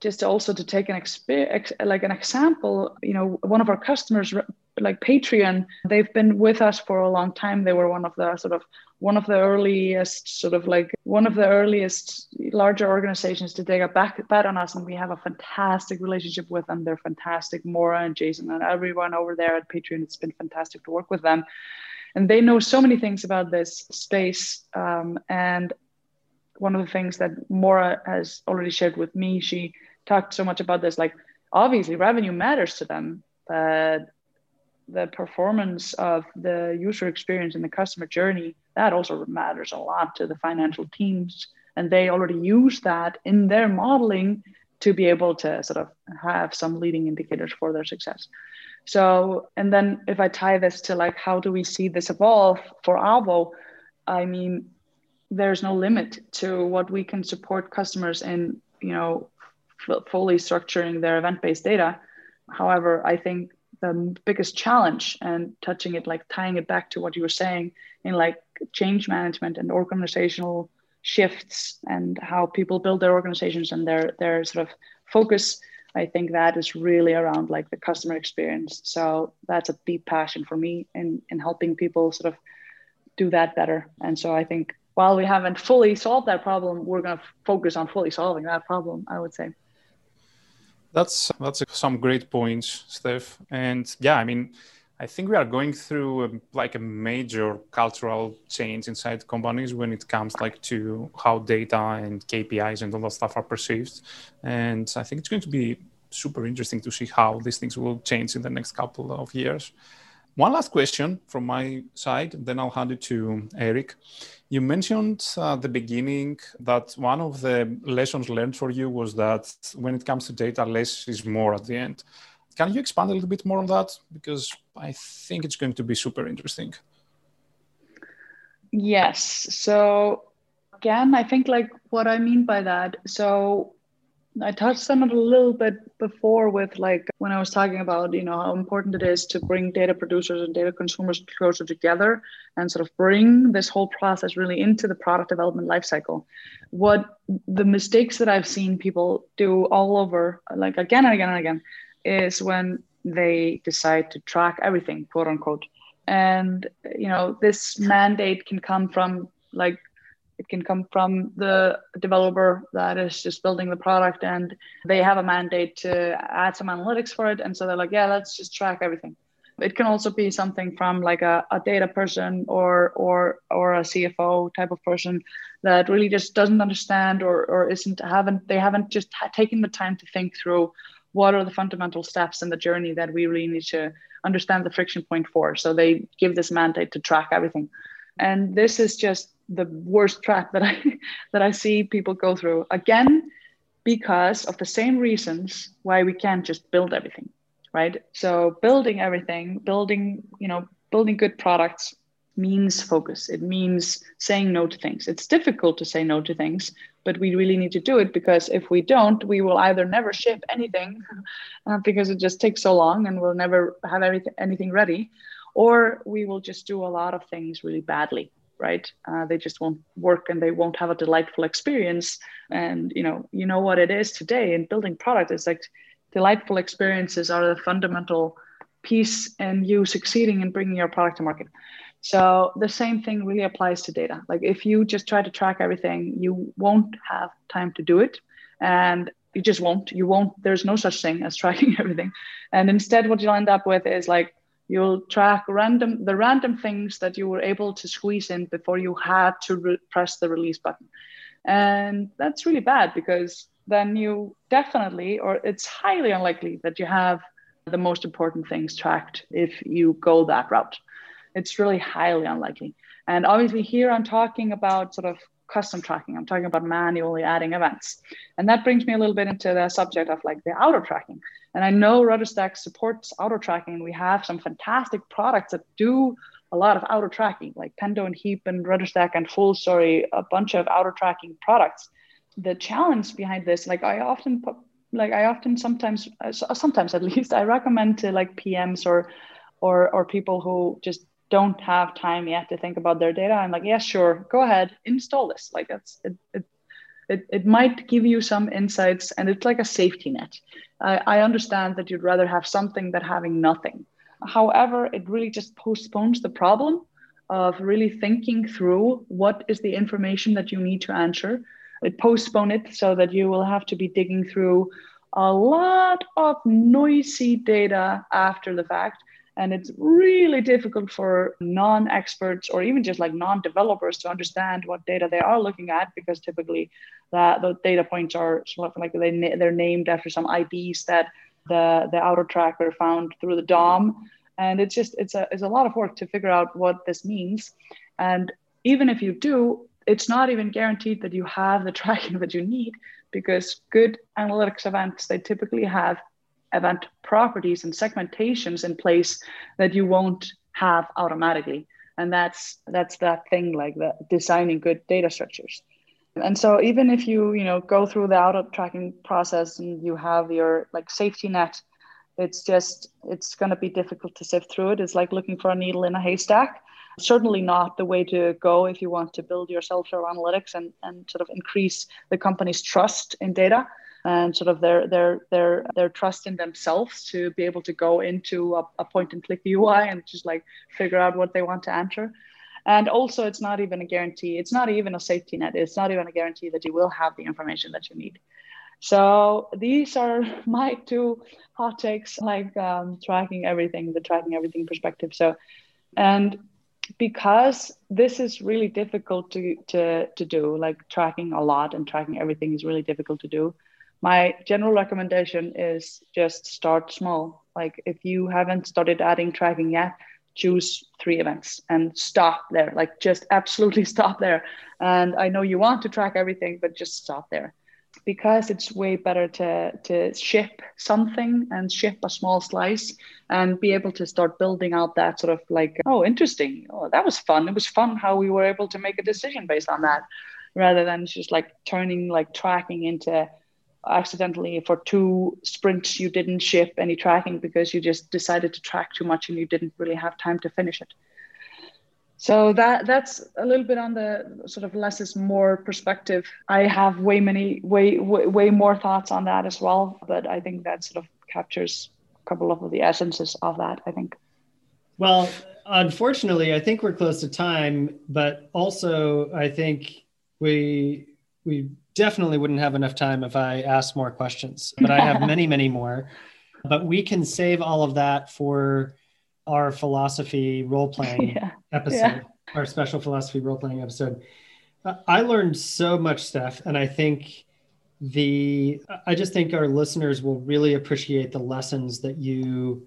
just also to take an experience like an example you know one of our customers like patreon they've been with us for a long time. They were one of the sort of one of the earliest sort of like one of the earliest larger organizations to take a back bet on us and we have a fantastic relationship with them. They're fantastic. Mora and jason and everyone over there at patreon it's been fantastic to work with them. And they know so many things about this space um, and one of the things that Mora has already shared with me, she talked so much about this. Like, obviously, revenue matters to them, but the performance of the user experience and the customer journey that also matters a lot to the financial teams, and they already use that in their modeling to be able to sort of have some leading indicators for their success. So, and then if I tie this to like how do we see this evolve for Avo, I mean, there's no limit to what we can support customers in you know fully structuring their event-based data. However i think the biggest challenge and touching it like tying it back to what you were saying in like change management and organizational shifts and how people build their organizations and their their sort of focus i think that is really around like the customer experience. So that's a deep passion for me in in helping people sort of do that better. And so i think while we haven't fully solved that problem, we're going to focus on fully solving that problem, I would say. That's that's some great points, Steph. And yeah, I mean, I think we are going through a, like a major cultural change inside companies when it comes like to how data and KPIs and all that stuff are perceived. And I think it's going to be super interesting to see how these things will change in the next couple of years. One last question from my side, then I'll hand it to Eric. You mentioned at the beginning that one of the lessons learned for you was that when it comes to data, less is more at the end. Can you expand a little bit more on that? Because I think it's going to be super interesting. Yes. So again, I think like what I mean by that. So I touched on it a little bit before with like when I was talking about, you know, how important it is to bring data producers and data consumers closer together and sort of bring this whole process really into the product development lifecycle. What the mistakes that I've seen people do all over, like again and again and again, is when they decide to track everything, quote unquote. And you know, this mandate can come from like it can come from the developer that is just building the product and they have a mandate to add some analytics for it. And so they're like, yeah, let's just track everything. It can also be something from like a, a data person or or or a CFO type of person that really just doesn't understand or or isn't haven't they haven't just taken the time to think through what are the fundamental steps in the journey that we really need to understand the friction point for. So they give this mandate to track everything. And this is just the worst trap that I that I see people go through. Again because of the same reasons why we can't just build everything right? So building everything building you know building good products means focus. It means saying no to things. It's difficult to say no to things but we really need to do it because if we don't we will either never ship anything uh, because it just takes so long and we'll never have everything, anything ready or we will just do a lot of things really badly right? Uh, they just won't work and they won't have a delightful experience. And you know you know what it is today in building product is like delightful experiences are the fundamental piece in you succeeding in bringing your product to market. So the same thing really applies to data. Like if you just try to track everything you won't have time to do it. And you just won't. You won't. There's no such thing as tracking everything. And instead what you'll end up with is like You'll track random the random things that you were able to squeeze in before you had to re- press the release button. And that's really bad because then you definitely, or it's highly unlikely that you have the most important things tracked if you go that route. It's really highly unlikely. And obviously, here I'm talking about sort of custom tracking. I'm talking about manually adding events. And that brings me a little bit into the subject of like the auto tracking. And I know RudderStack supports auto tracking. And we have some fantastic products that do a lot of auto tracking, like Pendo and Heap and RudderStack and Full Fullstory, a bunch of auto tracking products. The challenge behind this, like I often put, like I often sometimes, uh, sometimes at least, I recommend to like PMs or, or, or people who just don't have time yet to think about their data. I'm like, yeah, sure, go ahead, install this. Like that's it, it it, it might give you some insights and it's like a safety net. I, I understand that you'd rather have something than having nothing. However, it really just postpones the problem of really thinking through what is the information that you need to answer. It postpone it so that you will have to be digging through a lot of noisy data after the fact and it's really difficult for non experts or even just like non developers to understand what data they are looking at because typically the, the data points are sort of like they, they're named after some IDs that the, the auto tracker found through the DOM. And it's just, it's a, it's a lot of work to figure out what this means. And even if you do, it's not even guaranteed that you have the tracking that you need because good analytics events, they typically have event properties and segmentations in place that you won't have automatically. And that's that's that thing like the designing good data structures. And so even if you you know go through the auto tracking process and you have your like safety net it's just it's going to be difficult to sift through it. It's like looking for a needle in a haystack. Certainly not the way to go if you want to build your self-serve analytics and, and sort of increase the company's trust in data and sort of their their their their trust in themselves to be able to go into a, a point and click UI and just like figure out what they want to enter. And also, it's not even a guarantee. It's not even a safety net. It's not even a guarantee that you will have the information that you need. So these are my two hot takes, like um, tracking everything, the tracking everything perspective. So, and because this is really difficult to, to, to do, like tracking a lot and tracking everything is really difficult to do. My general recommendation is just start small. Like if you haven't started adding tracking yet, choose three events and stop there. Like just absolutely stop there. And I know you want to track everything, but just stop there because it's way better to to ship something and ship a small slice and be able to start building out that sort of like oh interesting oh that was fun it was fun how we were able to make a decision based on that rather than just like turning like tracking into accidentally for two sprints you didn't ship any tracking because you just decided to track too much and you didn't really have time to finish it. So that that's a little bit on the sort of less is more perspective. I have way many way, way way more thoughts on that as well but i think that sort of captures a couple of the essences of that i think. Well unfortunately i think we're close to time but also i think we we definitely wouldn't have enough time if i asked more questions but i have many many more but we can save all of that for our philosophy role playing yeah. episode, yeah. our special philosophy role playing episode. I learned so much stuff, and I think the I just think our listeners will really appreciate the lessons that you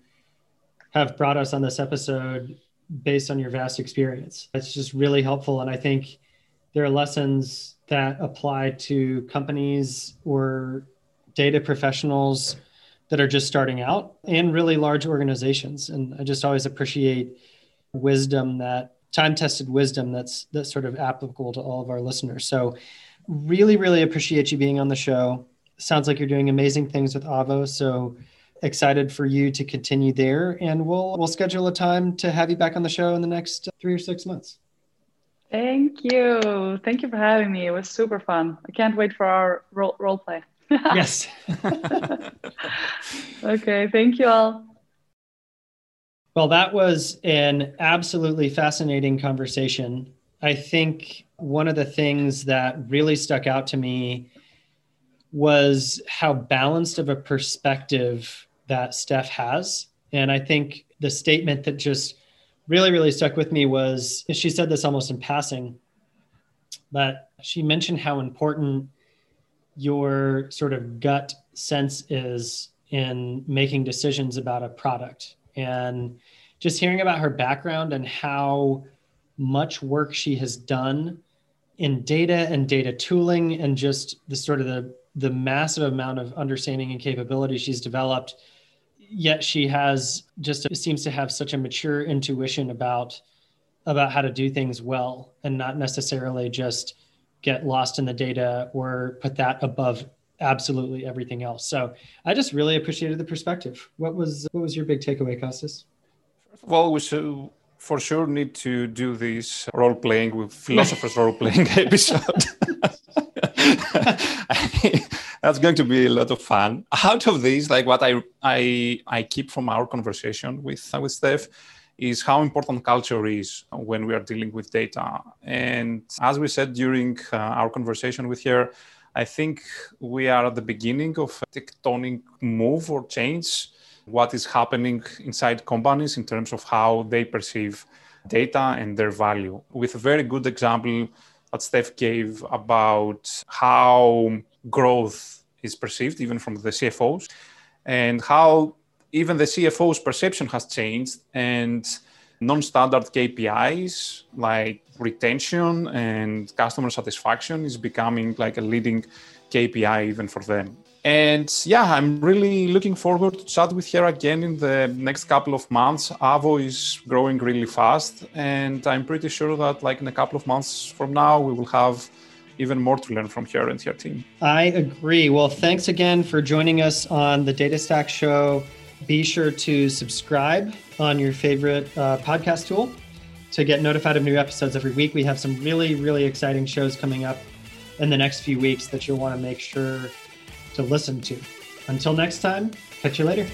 have brought us on this episode based on your vast experience. It's just really helpful, and I think there are lessons that apply to companies or data professionals that are just starting out and really large organizations. And I just always appreciate wisdom that time tested wisdom that's that's sort of applicable to all of our listeners. So really, really appreciate you being on the show. Sounds like you're doing amazing things with Avo. So excited for you to continue there. And we'll we'll schedule a time to have you back on the show in the next three or six months. Thank you. Thank you for having me. It was super fun. I can't wait for our role, role play yes. okay. Thank you all. Well, that was an absolutely fascinating conversation. I think one of the things that really stuck out to me was how balanced of a perspective that Steph has. And I think the statement that just really, really stuck with me was she said this almost in passing, but she mentioned how important your sort of gut sense is in making decisions about a product. And just hearing about her background and how much work she has done in data and data tooling and just the sort of the the massive amount of understanding and capability she's developed yet she has just seems to have such a mature intuition about about how to do things well and not necessarily just get lost in the data or put that above absolutely everything else. So I just really appreciated the perspective. What was what was your big takeaway, Kostas? Well, we should for sure need to do this role playing with philosophers role playing episode. That's going to be a lot of fun. Out of this, like what I I I keep from our conversation with with Steph is how important culture is when we are dealing with data. And as we said during uh, our conversation with her, I think we are at the beginning of a tectonic move or change. What is happening inside companies in terms of how they perceive data and their value. With a very good example that Steph gave about how growth is perceived, even from the CFOs, and how even the CFO's perception has changed and non-standard KPIs like retention and customer satisfaction is becoming like a leading KPI even for them. And yeah, I'm really looking forward to chat with her again in the next couple of months. Avo is growing really fast, and I'm pretty sure that like in a couple of months from now, we will have even more to learn from her and her team. I agree. Well, thanks again for joining us on the Data Stack Show. Be sure to subscribe on your favorite uh, podcast tool to get notified of new episodes every week. We have some really, really exciting shows coming up in the next few weeks that you'll want to make sure to listen to. Until next time, catch you later.